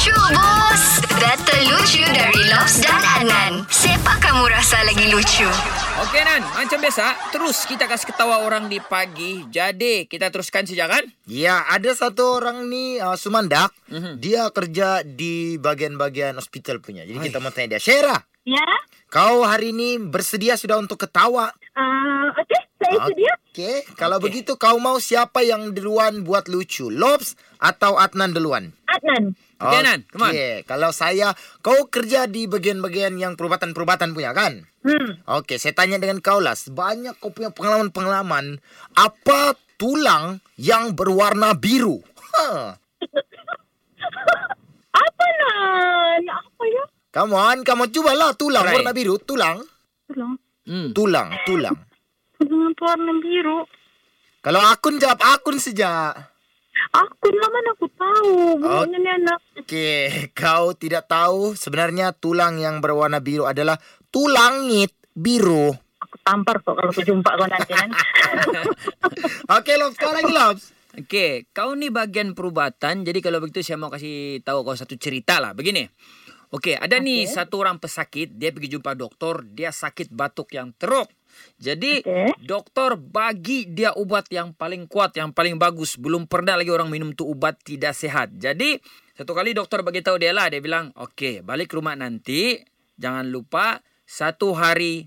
Lucu bos Data lucu dari Lobs dan Adnan Siapa kamu rasa lagi lucu? Okey Nan, macam biasa, terus kita kasih ketawa orang di pagi. Jadi, kita teruskan saja kan? Ya, ada satu orang ni uh, Sumandak. Mhm. Dia kerja di bagian-bagian hospital punya. Jadi kita mau tanya dia, Syera, Ya, kau hari ini bersedia sudah untuk ketawa? uh, okey, saya sedia. Okey, kalau Okey. begitu kau mau siapa yang duluan buat lucu? Lobs atau Adnan duluan? Adnan. Okey, Adnan, come on. Okey, kalau saya, kau kerja di bagian-bagian yang perubatan-perubatan punya kan? Hmm. Okey, saya tanya dengan kau lah. Sebanyak kau punya pengalaman-pengalaman, apa tulang yang berwarna biru? Ha. Apa nan? Apa ya? Come on, kamu cubalah tulang Try. warna biru. Tulang, Tolong. Hmm. tulang, tulang. Dengan warna biru. Kalau akun jawab akun saja. Aku lama aku tahu. Bukannya ni anak. Okey, kau tidak tahu sebenarnya tulang yang berwarna biru adalah tulangit biru. Aku tampar kok kalau aku jumpa kau nanti kan. Okey, Lobs, kau lagi, Lobs. Okey, kau ni bagian perubatan. Jadi kalau begitu saya mau kasih tahu kau satu cerita lah. Begini. Okey, ada ni satu orang pesakit. Dia pergi jumpa doktor. Dia sakit batuk yang teruk. Jadi Okey. doktor bagi dia ubat yang paling kuat, yang paling bagus. Belum pernah lagi orang minum tu ubat tidak sehat. Jadi satu kali doktor bagi tahu dia lah. Dia bilang, okey balik rumah nanti. Jangan lupa satu hari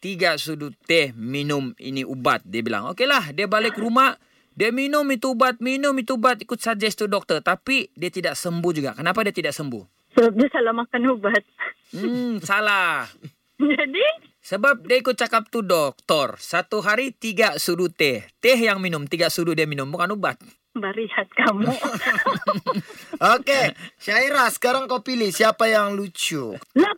tiga sudut teh minum ini ubat. Dia bilang, okey lah. Dia balik rumah. Dia minum itu ubat, minum itu ubat. Ikut suggest tu doktor. Tapi dia tidak sembuh juga. Kenapa dia tidak sembuh? Sebab dia salah makan ubat. Hmm, salah. Jadi, Sebab dia ikut cakap tu doktor. Satu hari tiga sudut teh. Teh yang minum, tiga sudut dia minum. Bukan ubat. barihat kamu. Okey, Syaira, sekarang kau pilih siapa yang lucu. Laks